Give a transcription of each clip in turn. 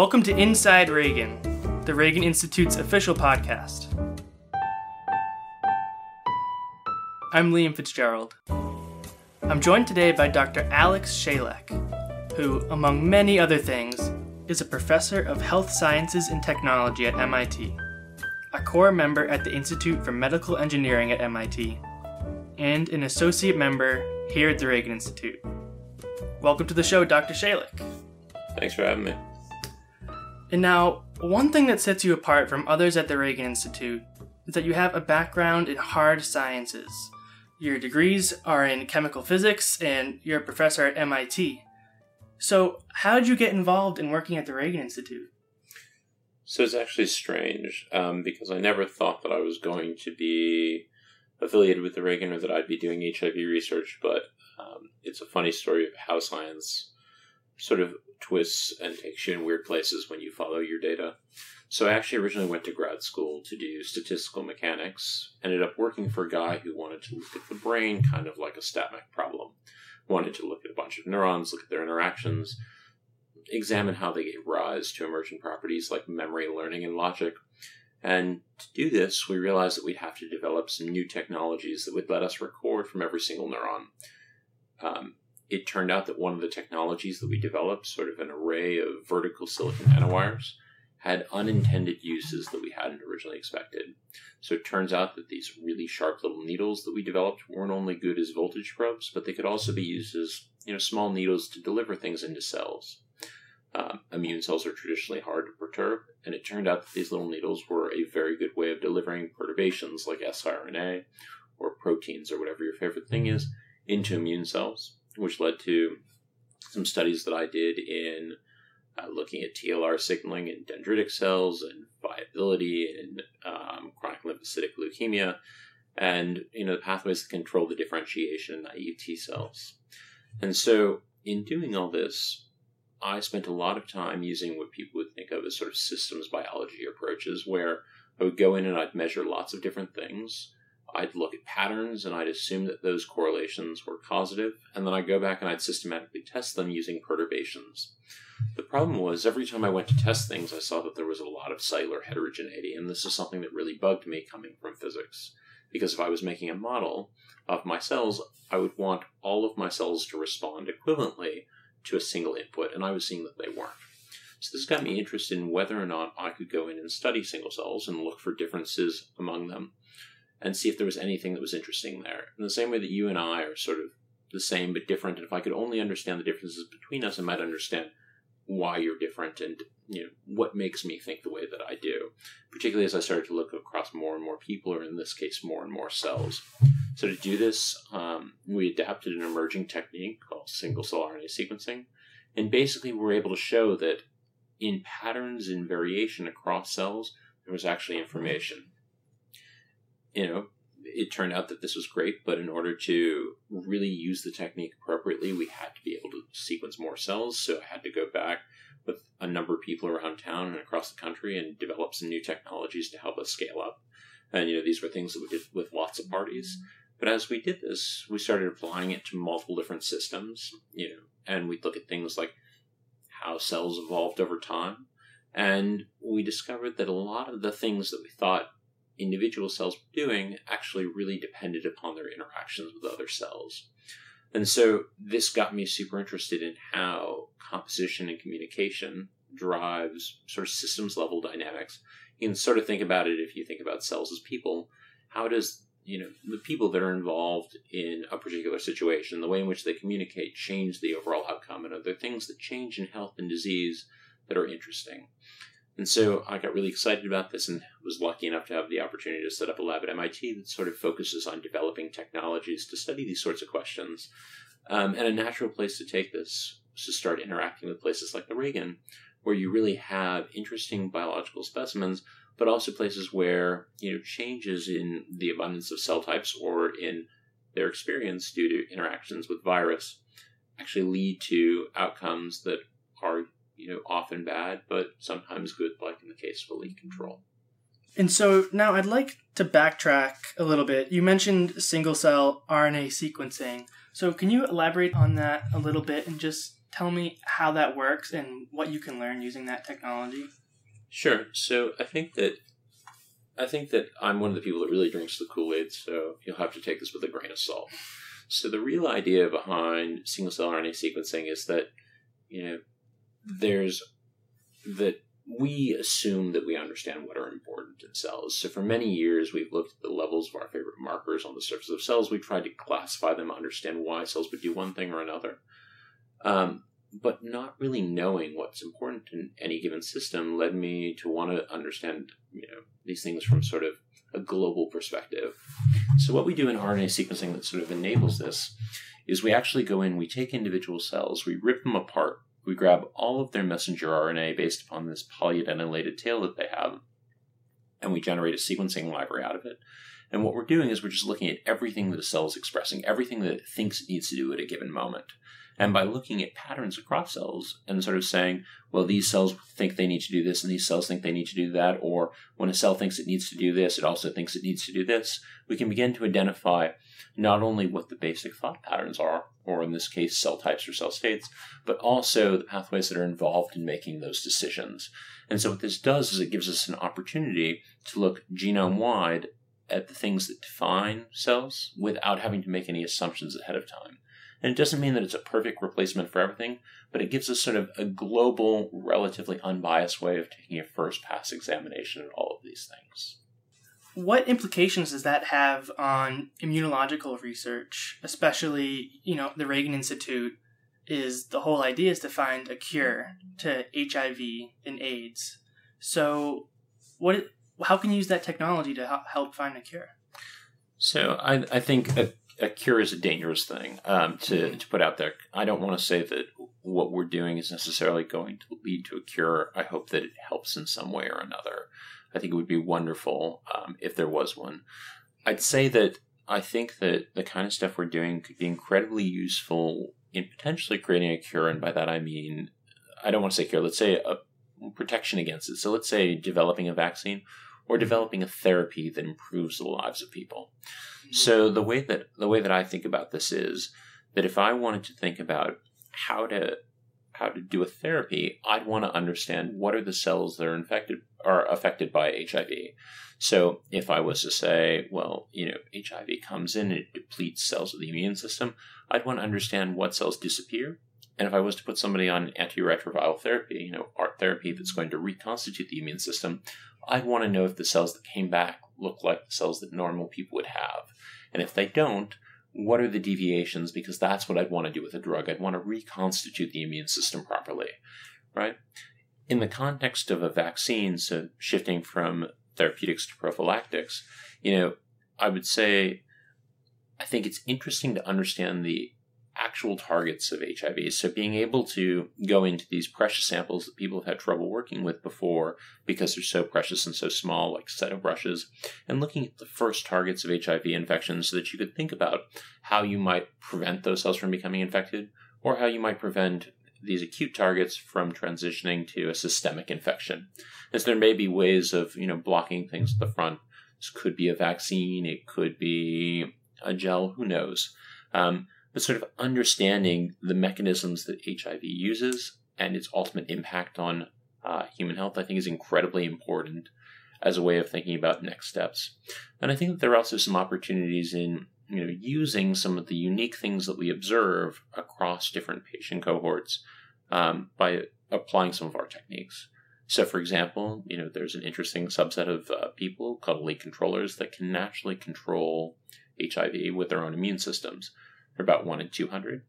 Welcome to Inside Ragon, the Ragon Institute's official podcast. I'm Liam Fitzgerald. I'm joined today by Dr. Alex Shalek, who, among many other things, is a professor of health sciences and technology at MIT, a core member at the Institute for Medical Engineering at MIT, and an associate member here at the Ragon Institute. Welcome to the show, Dr. Shalek. Thanks for having me. And now, one thing that sets you apart from others at the Ragon Institute is that you have a background in hard sciences. Your degrees are in chemical physics, and you're a professor at MIT. So, how did you get involved in working at the Ragon Institute? So it's actually strange um, because I never thought that I was going to be affiliated with the Ragon or that I'd be doing HIV research, but um, it's a funny story of how science sort of twists and takes you in weird places when you follow your data. So I actually originally went to grad school to do statistical mechanics, ended up working for a guy who wanted to look at the brain kind of like a StatMech problem. Wanted to look at a bunch of neurons, look at their interactions, examine how they gave rise to emergent properties like memory, learning, and logic. And to do this, we realized that we'd have to develop some new technologies that would let us record from every single neuron. Um, it turned out that one of the technologies that we developed, sort of an array of vertical silicon nanowires, had unintended uses that we hadn't originally expected. So it turns out that these really sharp little needles that we developed weren't only good as voltage probes, but they could also be used as you know small needles to deliver things into cells. Um, immune cells are traditionally hard to perturb, and it turned out that these little needles were a very good way of delivering perturbations like siRNA or proteins or whatever your favorite thing is into immune cells, which led to some studies that I did in uh, looking at TLR signaling in dendritic cells and viability in um, chronic lymphocytic leukemia, and you know the pathways that control the differentiation in naive T cells. And so, in doing all this, I spent a lot of time using what people would think of as sort of systems biology approaches, where I would go in and I'd measure lots of different things. I'd look at patterns and I'd assume that those correlations were causative, and then I'd go back and I'd systematically test them using perturbations. The problem was every time I went to test things, I saw that there was a lot of cellular heterogeneity, and this is something that really bugged me coming from physics. Because if I was making a model of my cells, I would want all of my cells to respond equivalently to a single input, and I was seeing that they weren't. So this got me interested in whether or not I could go in and study single cells and look for differences among them and see if there was anything that was interesting there. In the same way that you and I are sort of the same but different, and if I could only understand the differences between us, I might understand why you're different and you know what makes me think the way that I do. Particularly as I started to look across more and more people, or in this case, more and more cells. So to do this, um, we adapted an emerging technique called single cell RNA sequencing, and basically we're able to show that in patterns and variation across cells, there was actually information. You know, it turned out that this was great, but in order to really use the technique appropriately, we had to be able to sequence more cells. So I had to go back with a number of people around town and across the country and develop some new technologies to help us scale up. And, you know, these were things that we did with lots of parties. But as we did this, we started applying it to multiple different systems, you know, and we'd look at things like how cells evolved over time. And we discovered that a lot of the things that we thought individual cells were doing actually really depended upon their interactions with other cells. And so this got me super interested in how composition and communication drives sort of systems level dynamics. You can sort of think about it if you think about cells as people. How does you know the people that are involved in a particular situation, the way in which they communicate, change the overall outcome, and are there things that change in health and disease that are interesting? And so I got really excited about this and was lucky enough to have the opportunity to set up a lab at MIT that sort of focuses on developing technologies to study these sorts of questions. Um, and a natural place to take this was to start interacting with places like the Ragon, where you really have interesting biological specimens, but also places where you know changes in the abundance of cell types or in their experience due to interactions with virus actually lead to outcomes that are you know, often bad, but sometimes good, like in the case of elite control. And so now I'd like to backtrack a little bit. You mentioned single cell RNA sequencing. So can you elaborate on that a little bit and just tell me how that works and what you can learn using that technology? Sure. So I think that I think that I'm one of the people that really drinks the Kool Aid, so you'll have to take this with a grain of salt. So the real idea behind single cell RNA sequencing is that you know there's that we assume that we understand what are important in cells. So for many years, we've looked at the levels of our favorite markers on the surface of cells. We tried to classify them, understand why cells would do one thing or another. Um, but not really knowing what's important in any given system led me to want to understand, you know, these things from sort of a global perspective. So what we do in RNA sequencing that sort of enables this is we actually go in, we take individual cells, we rip them apart, we grab all of their messenger RNA based upon this polyadenylated tail that they have, and we generate a sequencing library out of it. And what we're doing is we're just looking at everything that a cell is expressing, everything that it thinks it needs to do at a given moment. And by looking at patterns across cells and sort of saying, well, these cells think they need to do this and these cells think they need to do that, or when a cell thinks it needs to do this, it also thinks it needs to do this, we can begin to identify not only what the basic thought patterns are, or in this case, cell types or cell states, but also the pathways that are involved in making those decisions. And so what this does is it gives us an opportunity to look genome wide at the things that define cells without having to make any assumptions ahead of time. And it doesn't mean that it's a perfect replacement for everything, but it gives us sort of a global, relatively unbiased way of taking a first pass examination at all of these things. What implications does that have on immunological research, especially, you know, the Ragon Institute is the whole idea is to find a cure to HIV and AIDS. So, what how can you use that technology to help find a cure? So I, I think a a cure is a dangerous thing um, to, mm-hmm. to put out there. I don't want to say that what we're doing is necessarily going to lead to a cure. I hope that it helps in some way or another. I think it would be wonderful um, if there was one. I'd say that I think that the kind of stuff we're doing could be incredibly useful in potentially creating a cure. And by that I mean, I don't want to say cure, let's say a protection against it. So let's say developing a vaccine or developing a therapy that improves the lives of people. Hmm. So the way that the way that I think about this is that if I wanted to think about how to how to do a therapy, I'd want to understand what are the cells that are infected are affected by HIV. So if I was to say, well, you know, HIV comes in and it depletes cells of the immune system, I'd want to understand what cells disappear. And if I was to put somebody on antiretroviral therapy, you know, ART therapy that's going to reconstitute the immune system, I'd want to know if the cells that came back look like the cells that normal people would have. And if they don't, what are the deviations? Because that's what I'd want to do with a drug. I'd want to reconstitute the immune system properly, right? In the context of a vaccine, so shifting from therapeutics to prophylactics, you know, I would say I think it's interesting to understand the actual targets of HIV. So being able to go into these precious samples that people have had trouble working with before because they're so precious and so small, like cytobrushes, and looking at the first targets of HIV infection so that you could think about how you might prevent those cells from becoming infected or how you might prevent these acute targets from transitioning to a systemic infection. As there may be ways of, you know, blocking things at the front. This could be a vaccine, it could be a gel, who knows. Um, but sort of understanding the mechanisms that HIV uses and its ultimate impact on uh, human health, I think, is incredibly important as a way of thinking about next steps. And I think that there are also some opportunities in you know using some of the unique things that we observe across different patient cohorts um, by applying some of our techniques. So, for example, you know, there's an interesting subset of uh, people called elite controllers that can naturally control HIV with their own immune systems are about 1 in 200.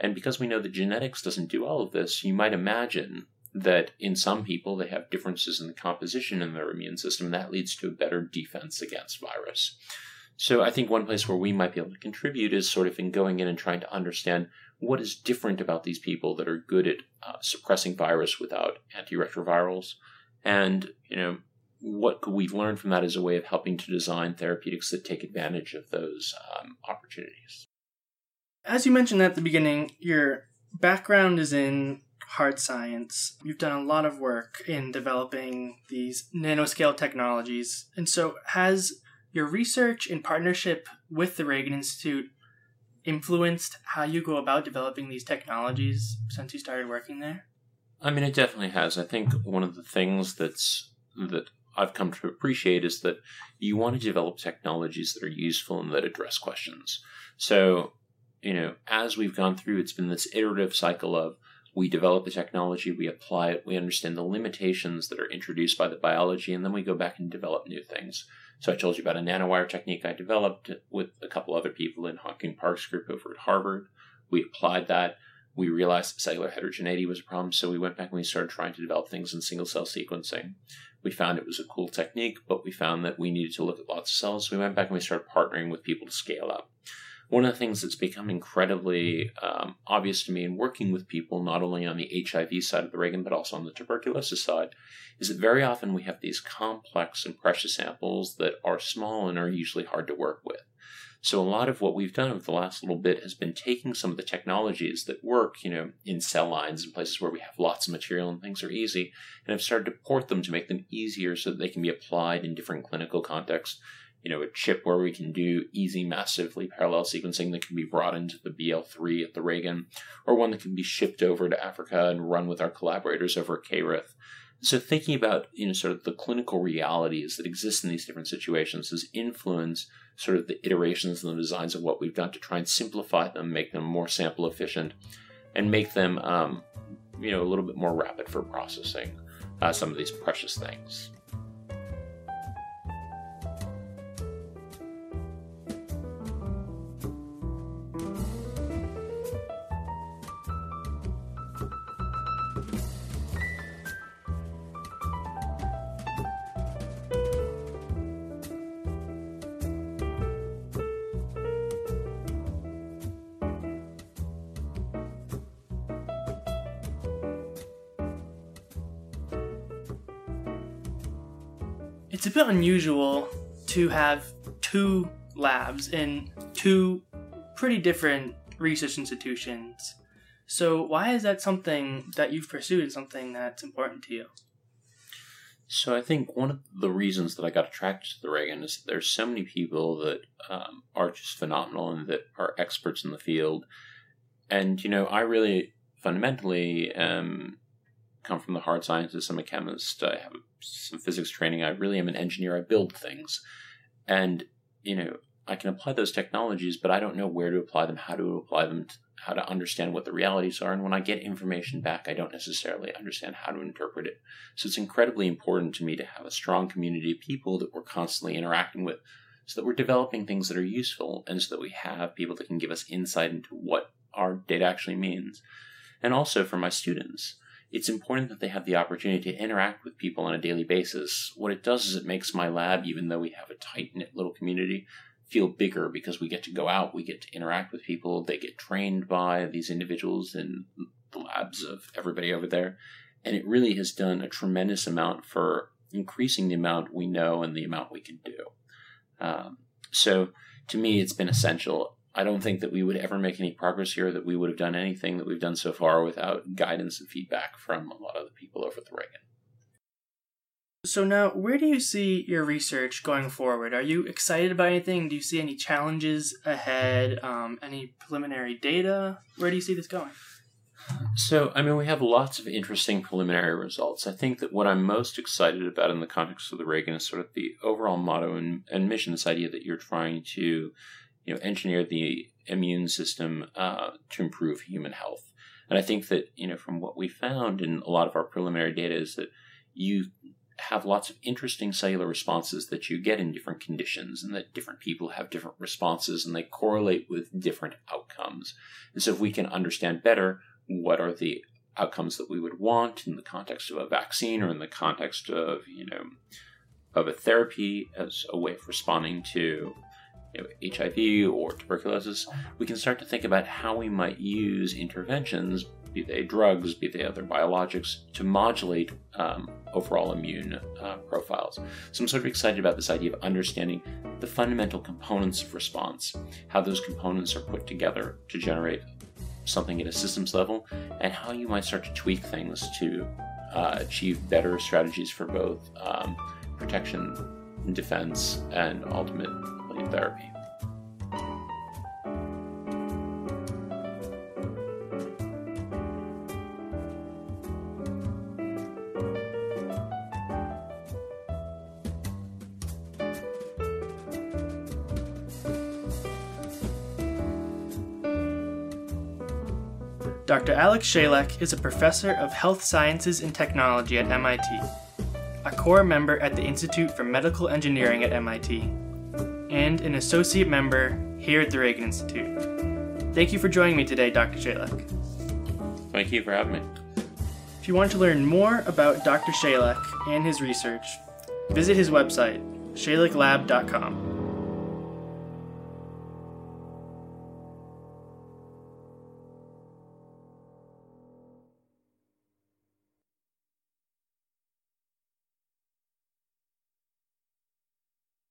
And because we know that genetics doesn't do all of this, you might imagine that in some people they have differences in the composition in their immune system. That leads to a better defense against virus. So I think one place where we might be able to contribute is sort of in going in and trying to understand what is different about these people that are good at uh, suppressing virus without antiretrovirals, and you know what could we've learned from that as a way of helping to design therapeutics that take advantage of those um, opportunities. As you mentioned at the beginning, your background is in hard science. You've done a lot of work in developing these nanoscale technologies. And so, has your research in partnership with the Ragon Institute influenced how you go about developing these technologies since you started working there? I mean, it definitely has. I think one of the things that's that I've come to appreciate is that you want to develop technologies that are useful and that address questions. So, you know, as we've gone through, it's been this iterative cycle of we develop the technology, we apply it, we understand the limitations that are introduced by the biology, and then we go back and develop new things. So I told you about a nanowire technique I developed with a couple other people in Hongkun Park's group over at Harvard. We applied that. We realized that cellular heterogeneity was a problem, so we went back and we started trying to develop things in single cell sequencing. We found it was a cool technique, but we found that we needed to look at lots of cells. So we went back and we started partnering with people to scale up. One of the things that's become incredibly um, obvious to me in working with people, not only on the HIV side of the Ragon, but also on the tuberculosis side, is that very often we have these complex and precious samples that are small and are usually hard to work with. So a lot of what we've done over the last little bit has been taking some of the technologies that work, you know, in cell lines and places where we have lots of material and things are easy, and have started to port them to make them easier so that they can be applied in different clinical contexts you know, a chip where we can do easy, massively parallel sequencing that can be brought into the BL3 at the Ragon, or one that can be shipped over to Africa and run with our collaborators over at K-RITH. So thinking about, you know, sort of the clinical realities that exist in these different situations has influenced sort of the iterations and the designs of what we've done to try and simplify them, make them more sample efficient, and make them, um, you know, a little bit more rapid for processing uh, some of these precious things. It's a bit unusual to have two labs in two pretty different research institutions. So, why is that something that you've pursued and something that's important to you? So, I think one of the reasons that I got attracted to the Ragon is that there's so many people that um, are just phenomenal and that are experts in the field. And, you know, I really fundamentally am come from the hard sciences. I'm a chemist. I have some physics training. I really am an engineer. I build things. And, you know, I can apply those technologies, but I don't know where to apply them, how to apply them, how to understand what the realities are. And when I get information back, I don't necessarily understand how to interpret it. So it's incredibly important to me to have a strong community of people that we're constantly interacting with so that we're developing things that are useful and so that we have people that can give us insight into what our data actually means. And also for my students it's important that they have the opportunity to interact with people on a daily basis. What it does is it makes my lab, even though we have a tight knit little community, feel bigger because we get to go out, we get to interact with people, they get trained by these individuals in the labs of everybody over there. And it really has done a tremendous amount for increasing the amount we know and the amount we can do. Um, so to me, it's been essential. I don't think that we would ever make any progress here, that we would have done anything that we've done so far without guidance and feedback from a lot of the people over at the Ragon. So now, where do you see your research going forward? Are you excited about anything? Do you see any challenges ahead? Um, any preliminary data? Where do you see this going? So, I mean, we have lots of interesting preliminary results. I think that what I'm most excited about in the context of the Ragon is sort of the overall motto and, and mission, this idea that you're trying to you know, engineer the immune system uh, to improve human health. And I think that, you know, from what we found in a lot of our preliminary data is that you have lots of interesting cellular responses that you get in different conditions and that different people have different responses and they correlate with different outcomes. And so if we can understand better what are the outcomes that we would want in the context of a vaccine or in the context of, you know, of a therapy as a way of responding to HIV or tuberculosis, we can start to think about how we might use interventions, be they drugs, be they other biologics, to modulate um, overall immune uh, profiles. So I'm sort of excited about this idea of understanding the fundamental components of response, how those components are put together to generate something at a systems level, and how you might start to tweak things to uh, achieve better strategies for both um, protection, and defense, and ultimate therapy. Dr. Alex Shalek is a professor of health sciences and technology at MIT, a core member at the Institute for Medical Engineering at MIT, and an associate member here at the Ragon Institute. Thank you for joining me today, Dr. Shalek. Thank you for having me. If you want to learn more about Dr. Shalek and his research, visit his website, shaleklab.com.